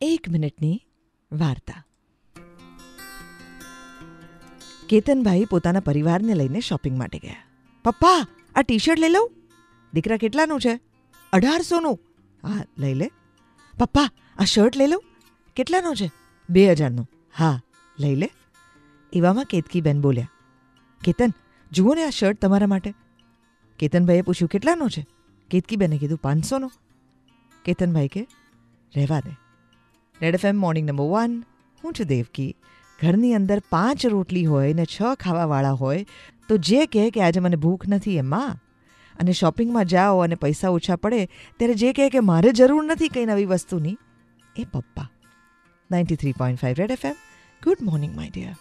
એક મિનિટની વાર્તા કેતનભાઈ પોતાના પરિવારને લઈને શોપિંગ માટે ગયા પપ્પા આ ટી શર્ટ લઈ લઉં દીકરા કેટલાનું છે અઢારસોનું હા લઈ લે પપ્પા આ શર્ટ લઈ લઉં કેટલાનો છે બે હજારનો હા લઈ લે એવામાં કેતકીબેન બોલ્યા કેતન જુઓ ને આ શર્ટ તમારા માટે કેતનભાઈએ પૂછ્યું કેટલાનો છે કેતકીબેને કીધું પાંચસોનો કેતનભાઈ કે રહેવા દે red F M morning number one હું છું દેવકી. ઘરની અંદર પાંચ રોટલી હોય ને છ ખાવાવાળા હોય, તો જે કહે કે આજે મને ભૂખ નથી એમાં અને શોપિંગમાં જાઓ અને પૈસા ઓછા પડે, ત્યારે જે કહે કે મારે જરૂર નથી કંઈ નવી વસ્તુની, એ પપ્પા. Ninety three point five red F M good morning my dear